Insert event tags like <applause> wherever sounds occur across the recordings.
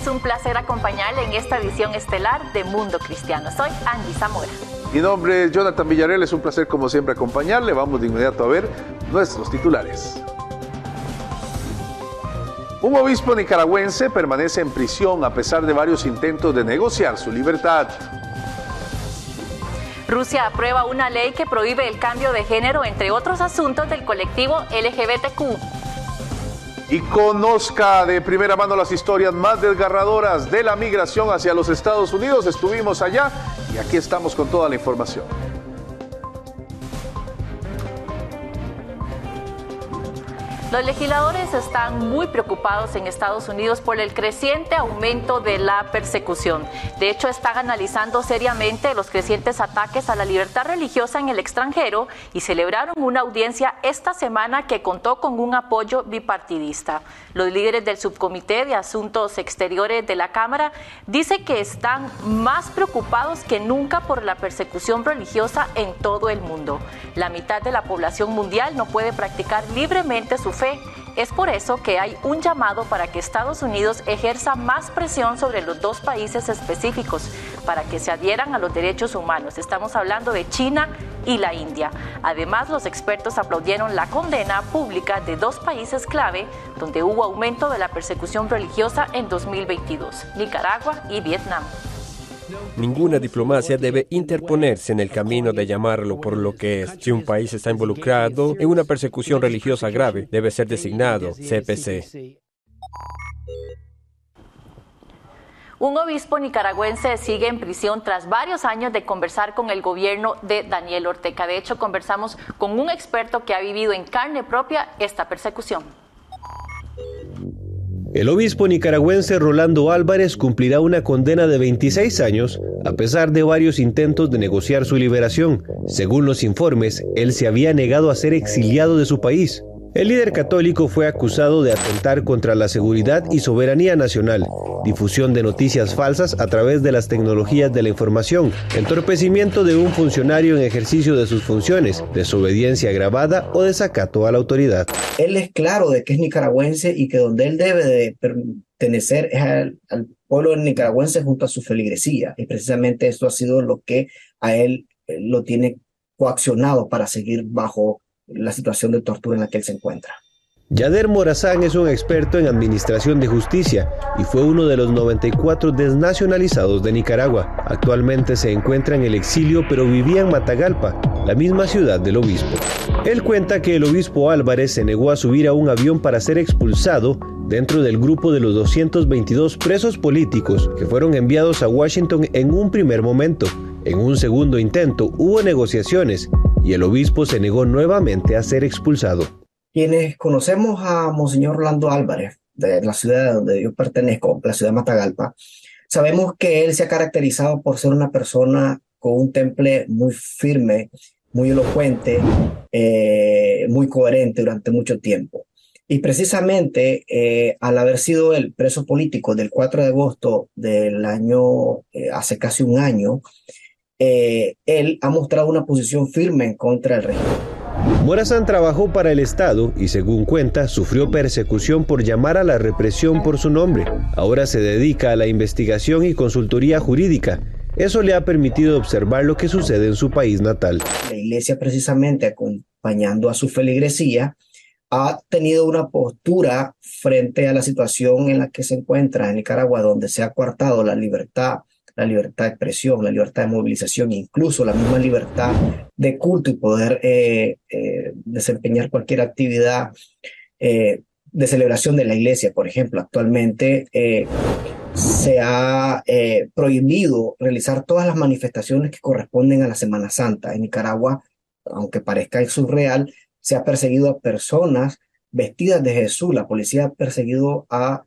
Es un placer acompañarle en esta edición estelar de Mundo Cristiano. Soy Angie Zamora. Mi nombre es Jonathan Villarreal, es un placer como siempre acompañarle. Vamos de inmediato a ver nuestros titulares. Un obispo nicaragüense permanece en prisión a pesar de varios intentos de negociar su libertad. Rusia aprueba una ley que prohíbe el cambio de género, entre otros asuntos del colectivo LGBTQ. Y conozca de primera mano las historias más desgarradoras de la migración hacia los Estados Unidos. Estuvimos allá y aquí estamos con toda la información. Los legisladores están muy preocupados en Estados Unidos por el creciente aumento de la persecución. De hecho, están analizando seriamente los crecientes ataques a la libertad religiosa en el extranjero y celebraron una audiencia esta semana que contó con un apoyo bipartidista. Los líderes del subcomité de asuntos exteriores de la Cámara dicen que están más preocupados que nunca por la persecución religiosa en todo el mundo. La mitad de la población mundial no puede practicar libremente su fe. Es por eso que hay un llamado para que Estados Unidos ejerza más presión sobre los dos países específicos para que se adhieran a los derechos humanos. Estamos hablando de China y la India. Además, los expertos aplaudieron la condena pública de dos países clave donde hubo aumento de la persecución religiosa en 2022, Nicaragua y Vietnam. Ninguna diplomacia debe interponerse en el camino de llamarlo por lo que es. Si un país está involucrado en una persecución religiosa grave, debe ser designado CPC. Un obispo nicaragüense sigue en prisión tras varios años de conversar con el gobierno de Daniel Ortega. De hecho, conversamos con un experto que ha vivido en carne propia esta persecución. El obispo nicaragüense Rolando Álvarez cumplirá una condena de 26 años a pesar de varios intentos de negociar su liberación. Según los informes, él se había negado a ser exiliado de su país. El líder católico fue acusado de atentar contra la seguridad y soberanía nacional, difusión de noticias falsas a través de las tecnologías de la información, entorpecimiento de un funcionario en ejercicio de sus funciones, desobediencia agravada o desacato a la autoridad. Él es claro de que es nicaragüense y que donde él debe de pertenecer es al, al pueblo nicaragüense junto a su feligresía. Y precisamente esto ha sido lo que a él eh, lo tiene coaccionado para seguir bajo la situación de tortura en la que él se encuentra. Yader Morazán es un experto en administración de justicia y fue uno de los 94 desnacionalizados de Nicaragua. Actualmente se encuentra en el exilio pero vivía en Matagalpa, la misma ciudad del obispo. Él cuenta que el obispo Álvarez se negó a subir a un avión para ser expulsado dentro del grupo de los 222 presos políticos que fueron enviados a Washington en un primer momento. En un segundo intento hubo negociaciones y el obispo se negó nuevamente a ser expulsado. Quienes conocemos a Monseñor Orlando Álvarez, de la ciudad donde yo pertenezco, la ciudad de Matagalpa, sabemos que él se ha caracterizado por ser una persona con un temple muy firme, muy elocuente, eh, muy coherente durante mucho tiempo. Y precisamente eh, al haber sido el preso político del 4 de agosto del año, eh, hace casi un año, eh, él ha mostrado una posición firme en contra del régimen. Morazán trabajó para el Estado y según cuenta sufrió persecución por llamar a la represión por su nombre. Ahora se dedica a la investigación y consultoría jurídica. Eso le ha permitido observar lo que sucede en su país natal. La iglesia precisamente acompañando a su feligresía ha tenido una postura frente a la situación en la que se encuentra en Nicaragua, donde se ha coartado la libertad, la libertad de expresión, la libertad de movilización, incluso la misma libertad de culto y poder eh, eh, desempeñar cualquier actividad eh, de celebración de la iglesia. Por ejemplo, actualmente se ha prohibido realizar todas las manifestaciones que corresponden a la Semana Santa. En Nicaragua, aunque parezca surreal, se ha perseguido a personas vestidas de Jesús. La policía ha perseguido a,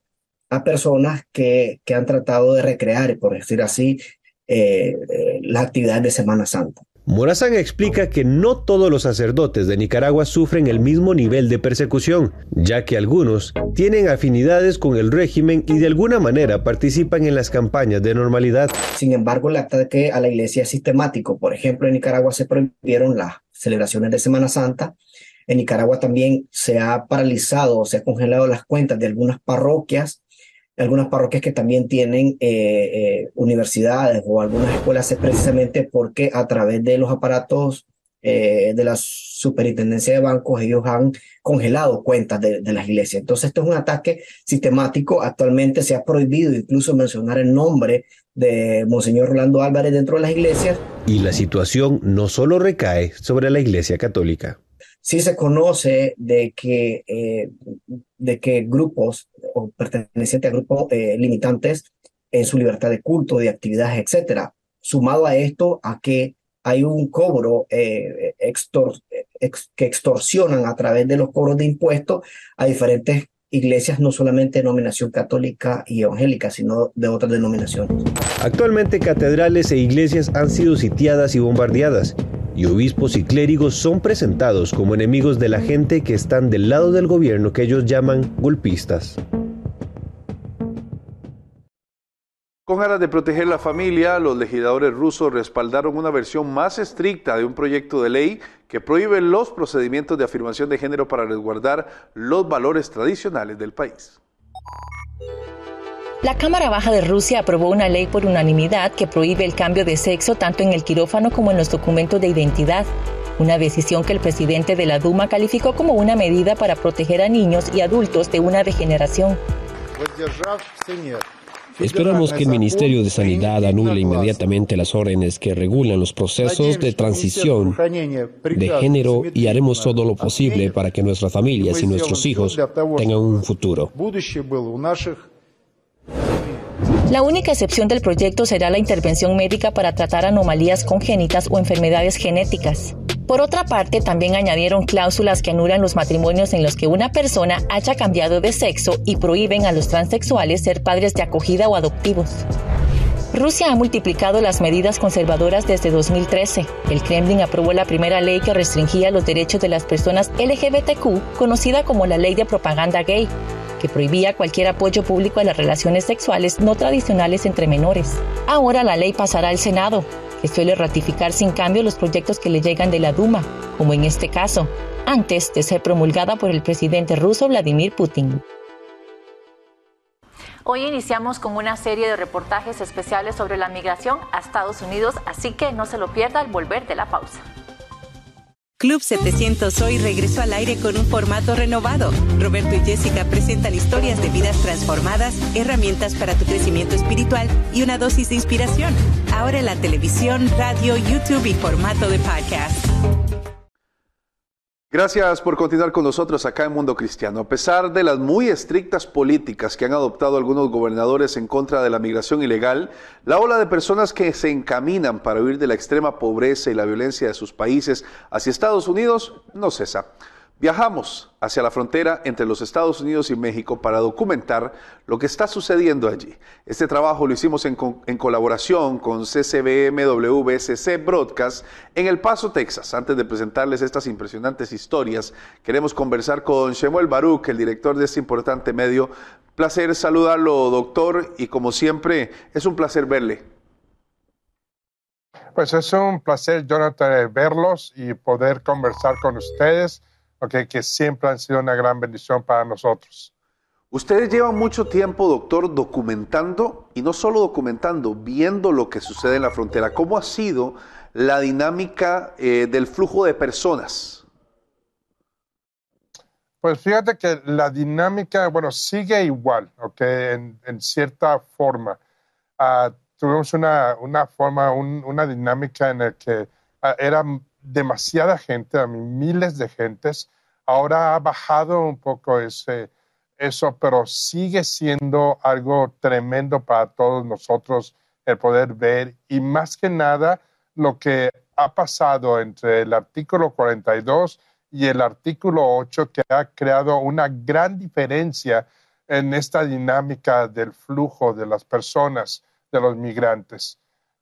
a personas que, que han tratado de recrear, por decir así, eh, eh, las actividades de Semana Santa. Morazán explica que no todos los sacerdotes de Nicaragua sufren el mismo nivel de persecución, ya que algunos tienen afinidades con el régimen y de alguna manera participan en las campañas de normalidad. Sin embargo, el ataque a la iglesia es sistemático. Por ejemplo, en Nicaragua se prohibieron las celebraciones de Semana Santa en Nicaragua también se ha paralizado, se ha congelado las cuentas de algunas parroquias, algunas parroquias que también tienen eh, eh, universidades o algunas escuelas, es precisamente porque a través de los aparatos eh, de la superintendencia de bancos, ellos han congelado cuentas de, de, las iglesias. Entonces, esto es un ataque sistemático. Actualmente se ha prohibido incluso mencionar el nombre de Monseñor Rolando Álvarez dentro de las iglesias. Y la situación no solo recae sobre la iglesia católica sí se conoce de que, de que grupos o pertenecientes a grupos eh, limitantes en su libertad de culto, de actividades, etcétera. Sumado a esto, a que hay un cobro eh, que extorsionan a través de los cobros de impuestos a diferentes iglesias, no solamente de denominación católica y evangélica, sino de otras denominaciones. Actualmente catedrales e iglesias han sido sitiadas y bombardeadas y obispos y clérigos son presentados como enemigos de la gente que están del lado del gobierno que ellos llaman golpistas. Con aras de proteger la familia, los legisladores rusos respaldaron una versión más estricta de un proyecto de ley que prohíbe los procedimientos de afirmación de género para resguardar los valores tradicionales del país. La Cámara Baja de Rusia aprobó una ley por unanimidad que prohíbe el cambio de sexo tanto en el quirófano como en los documentos de identidad, una decisión que el presidente de la Duma calificó como una medida para proteger a niños y adultos de una degeneración. Esperamos que el Ministerio de Sanidad anule inmediatamente las órdenes que regulan los procesos de transición de género y haremos todo lo posible para que nuestras familias y nuestros hijos tengan un futuro. La única excepción del proyecto será la intervención médica para tratar anomalías congénitas o enfermedades genéticas. Por otra parte, también añadieron cláusulas que anulan los matrimonios en los que una persona haya cambiado de sexo y prohíben a los transexuales ser padres de acogida o adoptivos. Rusia ha multiplicado las medidas conservadoras desde 2013. El Kremlin aprobó la primera ley que restringía los derechos de las personas LGBTQ, conocida como la Ley de Propaganda Gay, que prohibía cualquier apoyo público a las relaciones sexuales no tradicionales entre menores. Ahora la ley pasará al Senado, que suele ratificar sin cambio los proyectos que le llegan de la Duma, como en este caso, antes de ser promulgada por el presidente ruso Vladimir Putin. Hoy iniciamos con una serie de reportajes especiales sobre la migración a Estados Unidos, así que no se lo pierda al volver de la pausa. Club 700 hoy regresó al aire con un formato renovado. Roberto y Jessica presentan historias de vidas transformadas, herramientas para tu crecimiento espiritual y una dosis de inspiración. Ahora en la televisión, radio, YouTube y formato de podcast. Gracias por continuar con nosotros acá en Mundo Cristiano. A pesar de las muy estrictas políticas que han adoptado algunos gobernadores en contra de la migración ilegal, la ola de personas que se encaminan para huir de la extrema pobreza y la violencia de sus países hacia Estados Unidos no cesa. Viajamos hacia la frontera entre los Estados Unidos y México para documentar lo que está sucediendo allí. Este trabajo lo hicimos en, colaboración con CCBMWSC Broadcast en El Paso, Texas. Antes de presentarles estas impresionantes historias, queremos conversar con Shemuel Baruch, el director de este importante medio. Placer saludarlo, doctor, y como siempre, es un placer verle. Pues es un placer, Jonathan, verlos y poder conversar con ustedes, que siempre han sido una gran bendición para nosotros. Ustedes llevan mucho tiempo, doctor, documentando, y no solo documentando, viendo lo que sucede en la frontera. ¿Cómo ha sido la dinámica eh, del flujo de personas? Pues fíjate que la dinámica, bueno, sigue igual, ¿ok? En, en cierta forma. Uh, tuvimos una, una forma, un, una dinámica en la que uh, era demasiada gente, miles de gentes. Ahora ha bajado un poco ese, eso, pero sigue siendo algo tremendo para todos nosotros el poder ver y más que nada lo que ha pasado entre el artículo 42 y el artículo 8 que ha creado una gran diferencia en esta dinámica del flujo de las personas, de los migrantes.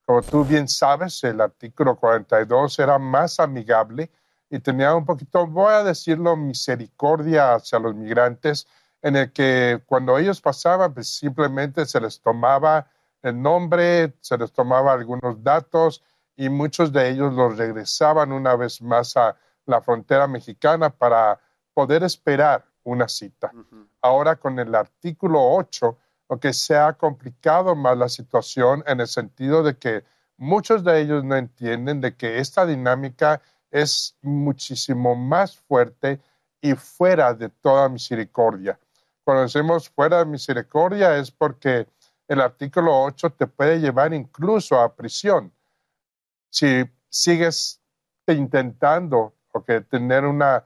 Como tú bien sabes, el artículo 42 era más amigable y tenía un poquito, voy a decirlo, misericordia hacia los migrantes en el que cuando ellos pasaban, pues simplemente se les tomaba el nombre, se les tomaba algunos datos y muchos de ellos los regresaban una vez más a la frontera mexicana para poder esperar una cita. Ahora con el artículo 8, lo que se ha complicado más la situación en el sentido de que muchos de ellos no entienden de que esta dinámica es muchísimo más fuerte y fuera de toda misericordia cuando decimos fuera de misericordia es porque el artículo 8 te puede llevar incluso a prisión. Si sigues intentando tener una,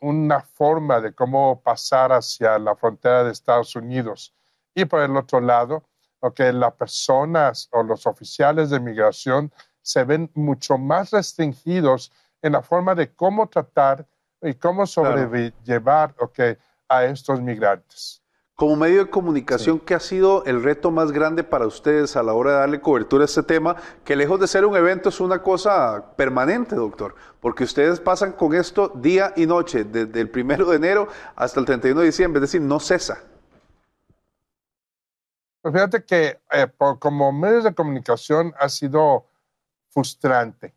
una forma de cómo pasar hacia la frontera de Estados Unidos. Y por el otro lado, que las personas o los oficiales de migración se ven mucho más restringidos en la forma de cómo tratar y cómo sobrellevar okay, a estos migrantes. Como medio de comunicación, ¿qué ha sido el reto más grande para ustedes a la hora de darle cobertura a este tema? Que lejos de ser un evento es una cosa permanente, doctor, porque ustedes pasan con esto día y noche, desde el primero de enero hasta el 31 de diciembre, es decir, no cesa. Pues fíjate que eh, como medios de comunicación ha sido frustrante.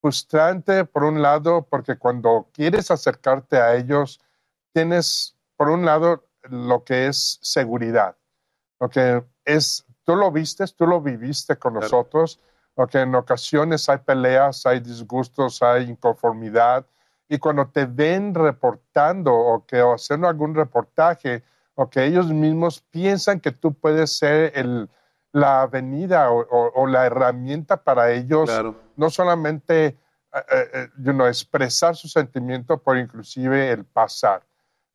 Frustrante, por un lado, porque cuando quieres acercarte a ellos, tienes, por un lado, lo que es seguridad, lo que es, tú lo vistes, tú lo viviste con nosotros, lo que en ocasiones hay peleas, hay disgustos, hay inconformidad, y cuando te ven reportando o que o haciendo algún reportaje, o que ellos mismos piensan que tú puedes ser el, la avenida o, la herramienta para ellos, no solamente eh, eh, eh, expresar su sentimiento, pero inclusive el pasar.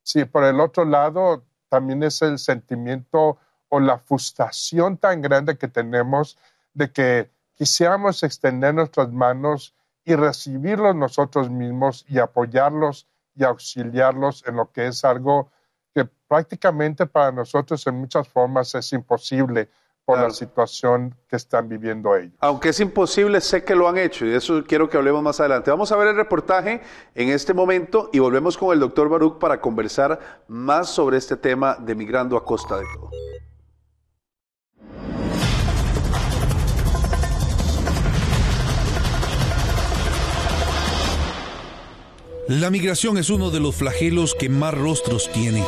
Sí, por el otro lado, también es el sentimiento o la frustración tan grande que tenemos de que quisiéramos extender nuestras manos y recibirlos nosotros mismos y apoyarlos y auxiliarlos en lo que es algo que prácticamente para nosotros en muchas formas es imposible por la situación que están viviendo ellos. Aunque es imposible, sé que lo han hecho y de eso quiero que hablemos más adelante. Vamos a ver el reportaje en este momento y volvemos con el doctor Baruch para conversar más sobre este tema de migrando a costa de todo. La migración es uno de los flagelos que más rostros tiene.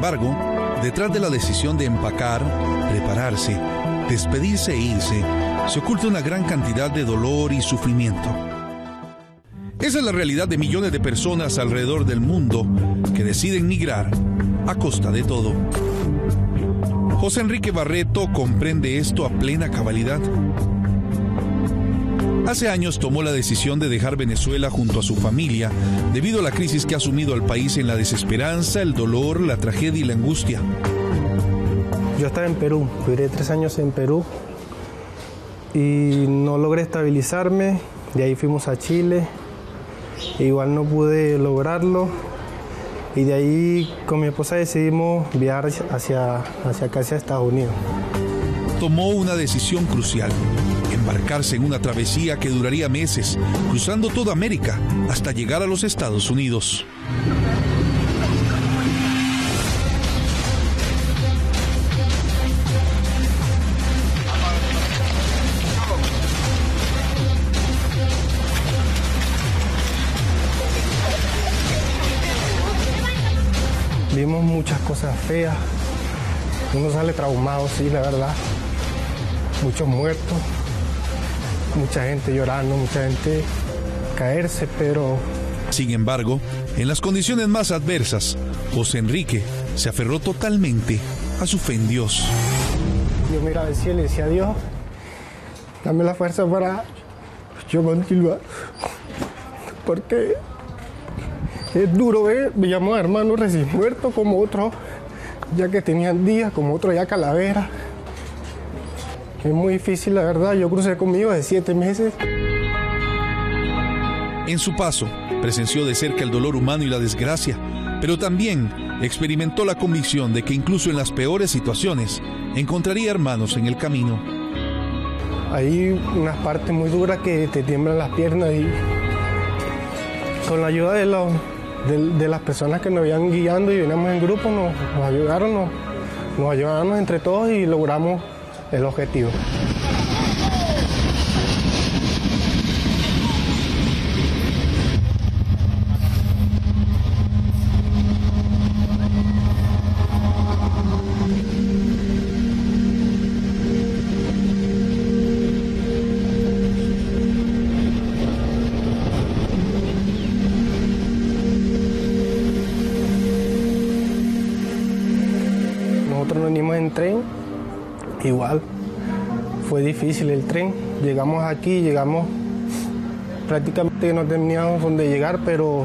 embargo, detrás de la decisión de empacar, prepararse, despedirse e irse, se oculta una gran cantidad de dolor y sufrimiento. Esa es la realidad de millones de personas alrededor del mundo que deciden migrar a costa de todo. José Enrique Barreto comprende esto a plena cabalidad Hace años tomó la decisión de dejar Venezuela junto a su familia debido a la crisis que ha sumido al país en la desesperanza, el dolor, la tragedia y la angustia. Yo estaba en Perú, duré tres años en Perú y no logré estabilizarme. De ahí fuimos a Chile, igual no pude lograrlo Y de ahí con mi esposa decidimos viajar hacia, hacia acá, hacia Estados Unidos. Tomó una decisión crucial, embarcarse en una travesía que duraría meses, cruzando toda América hasta llegar a los Estados Unidos. Muchas cosas feas. Uno sale traumado, sí, la verdad. Muchos muertos, mucha gente llorando, mucha gente caerse, pero... Sin embargo, en las condiciones más adversas, José Enrique se aferró totalmente a su fe en Dios. Yo miraba al cielo y decía, Dios, dame la fuerza para yo continuar. Porque es duro ver, veíamos hermanos recién muertos como otros, ya que tenían días, como otros ya calavera. Es muy difícil, la verdad. Yo crucé conmigo de siete meses. En su paso, presenció de cerca el dolor humano y la desgracia, pero también experimentó la convicción de que incluso en las peores situaciones encontraría hermanos en el camino. Hay unas partes muy duras que te tiemblan las piernas y con la ayuda de, los, de, las personas que nos iban guiando y veníamos en grupo, nos, nos ayudaron, nos, nos ayudamos entre todos y logramos el objetivo. Difícil el tren. Llegamos aquí, llegamos prácticamente no teníamos dónde llegar, pero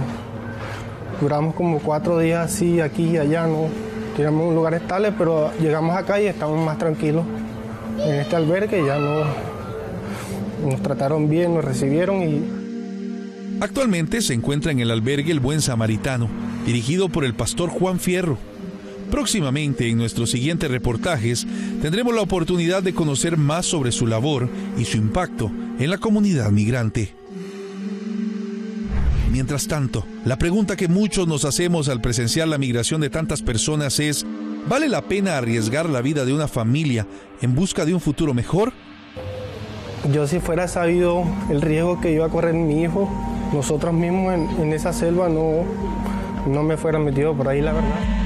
duramos como cuatro días así, aquí y allá, no teníamos un lugar estable, pero llegamos acá y estamos más tranquilos. En este albergue ya no nos trataron bien, nos recibieron y Actualmente se encuentra en el albergue El Buen Samaritano, dirigido por el pastor Juan Fierro. Próximamente, en nuestros siguientes reportajes, tendremos la oportunidad de conocer más sobre su labor y su impacto en la comunidad migrante. Mientras tanto, la pregunta que muchos nos hacemos al presenciar la migración de tantas personas es, ¿vale la pena arriesgar la vida de una familia en busca de un futuro mejor? yo si fuera sabido el riesgo que iba a correr mi hijo, nosotros mismos en, esa selva no, no me fuera metido por ahí, la verdad.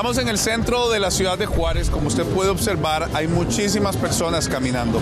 Estamos en el centro de la ciudad de Juárez. Como usted puede observar, hay muchísimas personas caminando.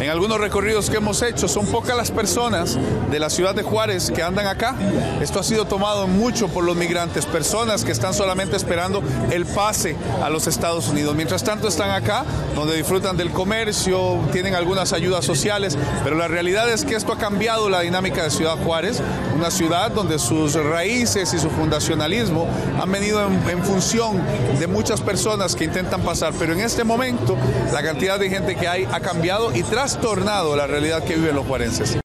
En algunos recorridos que hemos hecho, son pocas las personas de la ciudad de Juárez que andan acá. Esto ha sido tomado mucho por los migrantes, personas que están solamente esperando el pase a los Estados Unidos. Mientras tanto, están acá, donde disfrutan del comercio, tienen algunas ayudas sociales, pero la realidad es que esto ha cambiado la dinámica de Ciudad Juárez, una ciudad donde sus raíces y su fundacionalismo han venido en, en función de muchas personas que intentan pasar, pero en este momento la cantidad de gente que hay ha cambiado y trastornado la realidad que viven los juarenses.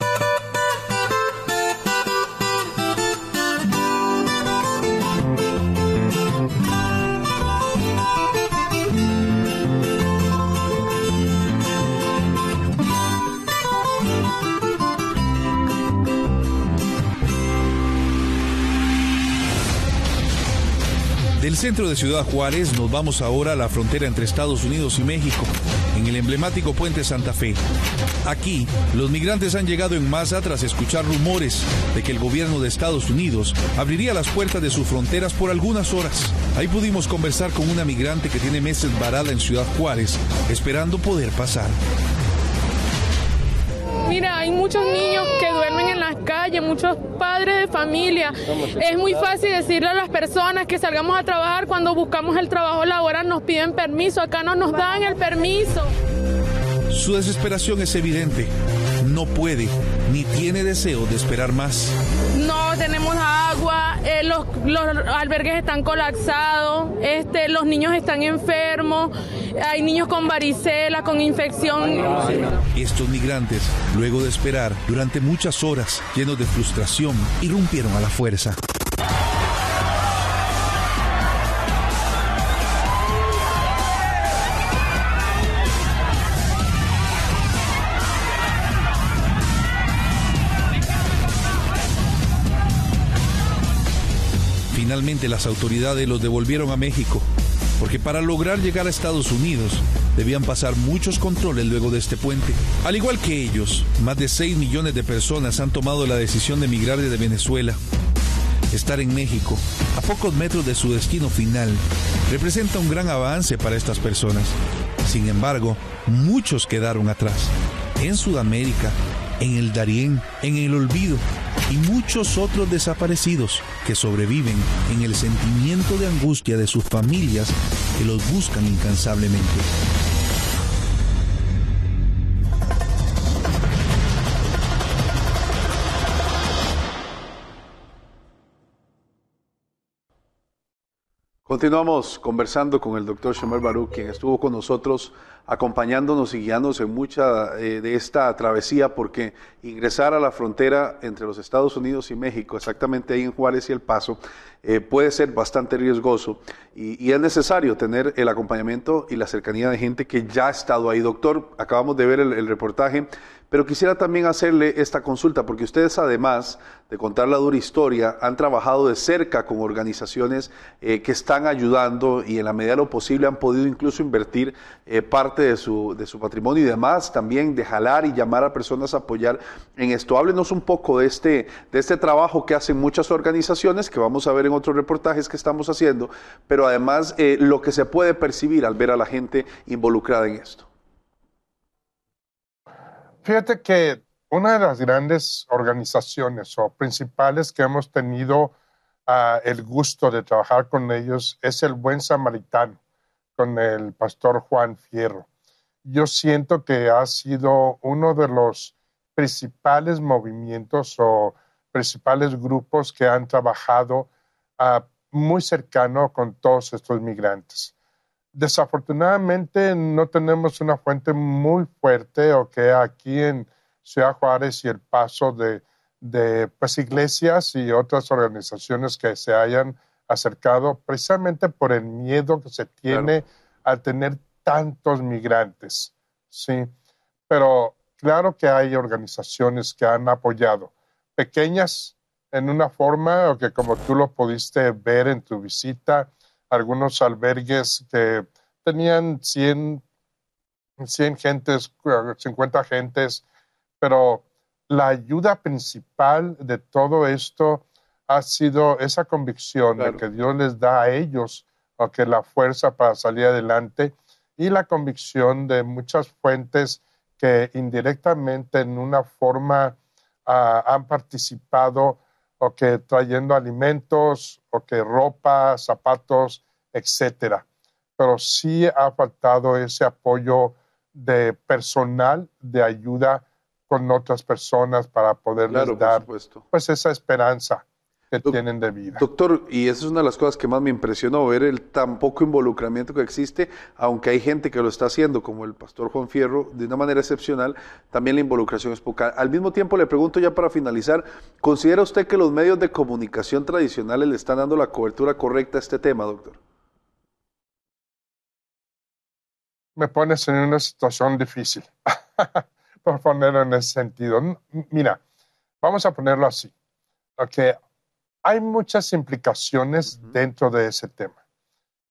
Centro de Ciudad Juárez nos vamos ahora a la frontera entre Estados Unidos y México, en el emblemático puente Santa Fe. Aquí, los migrantes han llegado en masa tras escuchar rumores de que el gobierno de Estados Unidos abriría las puertas de sus fronteras por algunas horas. Ahí pudimos conversar con una migrante que tiene meses varada en Ciudad Juárez, esperando poder pasar. Mira, hay muchos niños que duermen en las calles, muchos padres de familia. Es muy fácil decirle a las personas que salgamos a trabajar cuando buscamos el trabajo laboral, nos piden permiso, acá no nos dan el permiso. Su desesperación es evidente. no puede ni tiene deseo de esperar más. No tenemos agua, eh, los, albergues están colapsados, este, los niños están enfermos, hay niños con varicela, con infección. Estos migrantes, luego de esperar durante muchas horas, llenos de frustración, irrumpieron a la fuerza. Finalmente las autoridades los devolvieron a México, porque para lograr llegar a Estados Unidos debían pasar muchos controles luego de este puente. Al igual que ellos, más de 6 millones de personas han tomado la decisión de emigrar desde Venezuela. Estar en México, a pocos metros de su destino final, representa un gran avance para estas personas. Sin embargo, muchos quedaron atrás. En Sudamérica, en el Darién, en el olvido y muchos otros desaparecidos que sobreviven en el sentimiento de angustia de sus familias que los buscan incansablemente. Continuamos conversando con el doctor Shomer Baruch, quien estuvo con nosotros acompañándonos y guiándonos en mucha eh, de esta travesía, porque ingresar a la frontera entre los Estados Unidos y México, exactamente ahí en Juárez y El Paso, eh, puede ser bastante riesgoso y, es necesario tener el acompañamiento y la cercanía de gente que ya ha estado ahí. Doctor, acabamos de ver el reportaje pero quisiera también hacerle esta consulta, porque ustedes además de contar la dura historia, han trabajado de cerca con organizaciones eh, que están ayudando y en la medida de lo posible han podido incluso invertir eh, parte de su, de su patrimonio y demás, también de jalar y llamar a personas a apoyar en esto. Háblenos un poco de este, de este trabajo que hacen muchas organizaciones, que vamos a ver en otros reportajes que estamos haciendo, pero además eh, lo que se puede percibir al ver a la gente involucrada en esto. Fíjate que una de las grandes organizaciones o principales que hemos tenido ah, el gusto de trabajar con ellos es el Buen Samaritano, con el pastor Juan Fierro. Yo siento que ha sido uno de los principales movimientos o principales grupos que han trabajado ah, muy cercano con todos estos migrantes. Desafortunadamente no tenemos una fuente muy fuerte o que aquí en Ciudad Juárez y el paso de, de pues, iglesias y otras organizaciones que se hayan acercado precisamente por el miedo que se tiene al tener tantos migrantes. Sí, pero claro que hay organizaciones que han apoyado, pequeñas en una forma o que como tú lo pudiste ver en tu visita, algunos albergues que tenían 100, 100 gentes, 50 gentes, pero la ayuda principal de todo esto ha sido esa convicción de que Dios les da a ellos que la fuerza para salir adelante y la convicción de muchas fuentes que indirectamente en una forma ah, han participado o que trayendo alimentos o que ropa, zapatos, etcétera. Pero sí ha faltado ese apoyo de personal, de ayuda con otras personas para poderles dar pues esa esperanza que tienen de vida. Doctor, y esa es una de las cosas que más me impresionó, ver el tan poco involucramiento que existe, aunque hay gente que lo está haciendo, como el pastor Juan Fierro, de una manera excepcional, también la involucración es poca. Al mismo tiempo, le pregunto ya para finalizar, ¿considera usted que los medios de comunicación tradicionales le están dando la cobertura correcta a este tema, doctor? Me pones en una situación difícil, <laughs> por ponerlo en ese sentido. Mira, vamos a ponerlo así. Okay hay muchas implicaciones dentro de ese tema.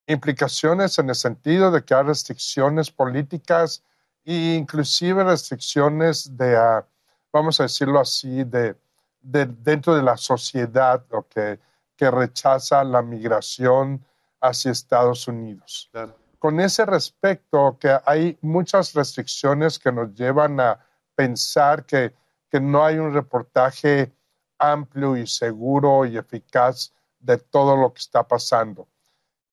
Implicaciones en el sentido de que hay restricciones políticas e inclusive restricciones de, ah, vamos a decirlo así, de, dentro de la sociedad que, que rechaza la migración hacia Estados Unidos. Con ese respecto, que hay muchas restricciones que nos llevan a pensar que, que no hay un reportaje amplio y seguro y eficaz de todo lo que está pasando.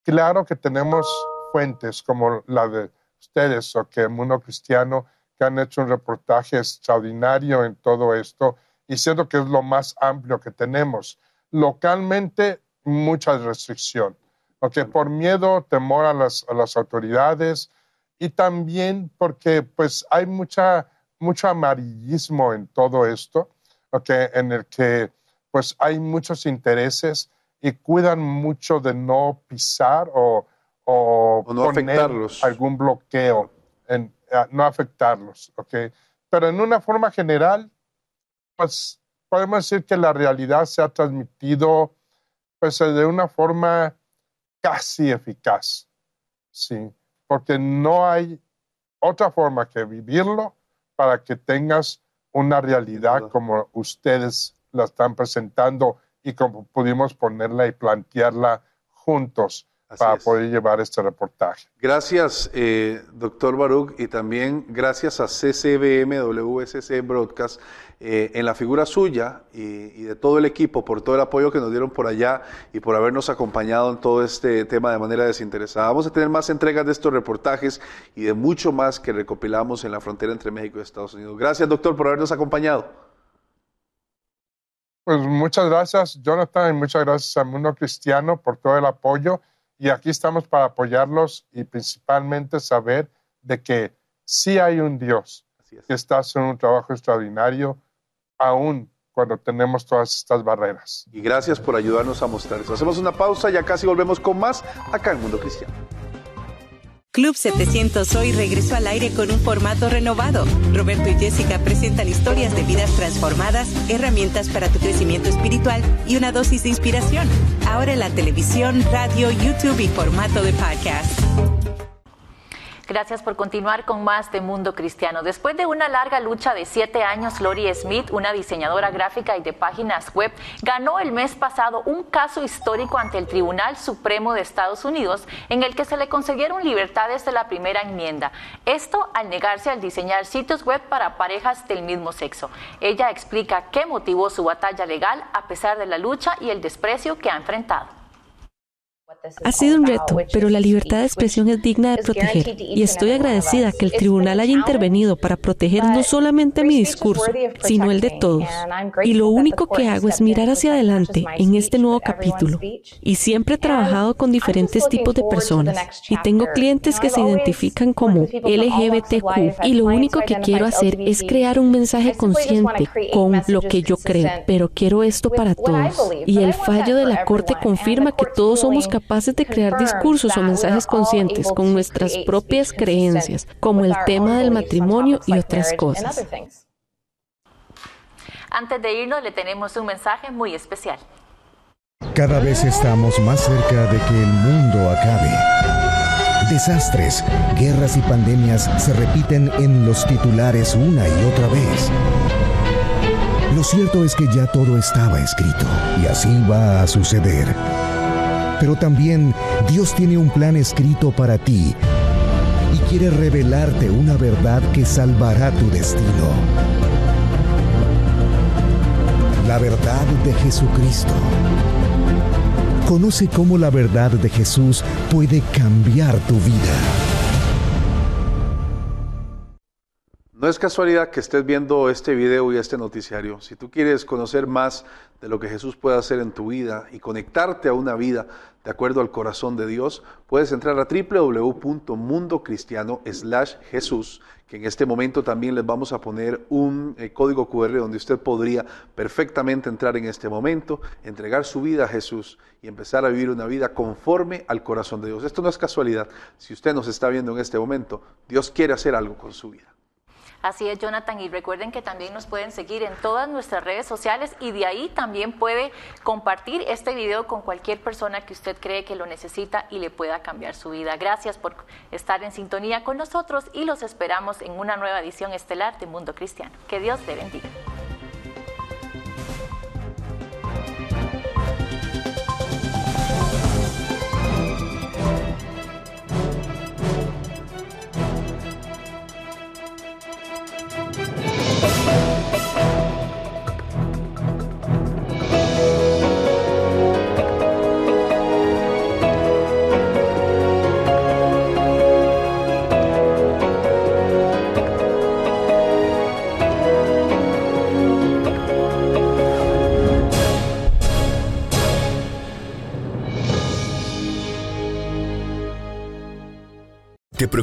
Claro que tenemos fuentes como la de ustedes o que el mundo cristiano que han hecho un reportaje extraordinario en todo esto y siento que es lo más amplio que tenemos. Localmente, mucha restricción, porque por miedo, temor a las, a las autoridades y también porque pues hay mucha, mucho amarillismo en todo esto, okay, en el que pues hay muchos intereses y cuidan mucho de no pisar o, o, no afectarlos. algún bloqueo, en, no afectarlos, ¿ok? Pero en una forma general, pues podemos decir que la realidad se ha transmitido pues de una forma casi eficaz, ¿sí? Porque no hay otra forma que vivirlo para que tengas una realidad como ustedes la están presentando y como pudimos ponerla y plantearla juntos para poder llevar este reportaje. Gracias, eh, doctor Baruch, y también gracias a CCBM WSC Broadcast eh, en la figura suya y, de todo el equipo por todo el apoyo que nos dieron por allá y por habernos acompañado en todo este tema de manera desinteresada. Vamos a tener más entregas de estos reportajes y de mucho más que recopilamos en la frontera entre México y Estados Unidos. Gracias, doctor, por habernos acompañado. Pues muchas gracias, Jonathan, y muchas gracias al mundo cristiano por todo el apoyo y aquí estamos para apoyarlos y principalmente saber de que sí hay un Dios que está haciendo un trabajo extraordinario aún cuando tenemos todas estas barreras. Y gracias por ayudarnos a mostrar eso. Hacemos una pausa, ya casi volvemos con más acá en Mundo Cristiano. Club 700 hoy regresó al aire con un formato renovado. Roberto y Jessica presentan historias de vidas transformadas, herramientas para tu crecimiento espiritual y una dosis de inspiración. Ahora en la televisión, radio, YouTube y formato de podcast. Gracias por continuar con más de Mundo Cristiano. Después de una larga lucha de siete años, Lori Smith, una diseñadora gráfica y de páginas web, ganó el mes pasado un caso histórico ante el Tribunal Supremo de Estados Unidos en el que se le concedieron libertades de la primera enmienda. Esto al negarse al diseñar sitios web para parejas del mismo sexo. Ella explica qué motivó su batalla legal a pesar de la lucha y el desprecio que ha enfrentado. Ha sido un reto, pero la libertad de expresión es digna de proteger y estoy agradecida que el tribunal haya intervenido para proteger no solamente mi discurso, sino el de todos. Y lo único que hago es mirar hacia adelante en este nuevo capítulo. Y siempre he trabajado con diferentes tipos de personas y tengo clientes que se identifican como LGBTQ y lo único que quiero hacer es crear un mensaje consciente con lo que yo creo, pero quiero esto para todos. Y el fallo de la Corte confirma que todos somos capaces capaces de crear discursos o mensajes conscientes con nuestras propias creencias, como el tema del matrimonio y otras cosas. Antes de irnos, le tenemos un mensaje muy especial. Cada vez estamos más cerca de que el mundo acabe. Desastres, guerras y pandemias se repiten en los titulares una y otra vez. Lo cierto es que ya todo estaba escrito y así va a suceder. Pero también Dios tiene un plan escrito para ti y quiere revelarte una verdad que salvará tu destino. La verdad de Jesucristo. Conoce cómo la verdad de Jesús puede cambiar tu vida. No es casualidad que estés viendo este video y este noticiario. Si tú quieres conocer más de lo que Jesús puede hacer en tu vida y conectarte a una vida de acuerdo al corazón de Dios, puedes entrar a www.mundocristiano Jesús, que en este momento también les vamos a poner un eh, código QR donde usted podría perfectamente entrar en este momento, entregar su vida a Jesús y empezar a vivir una vida conforme al corazón de Dios. Esto no es casualidad. Si usted nos está viendo en este momento, Dios quiere hacer algo con su vida. Así es, Jonathan, y recuerden que también nos pueden seguir en todas nuestras redes sociales y de ahí también puede compartir este video con cualquier persona que usted cree que lo necesita y le pueda cambiar su vida. Gracias por estar en sintonía con nosotros y los esperamos en una nueva edición estelar de Mundo Cristiano. Que Dios te bendiga.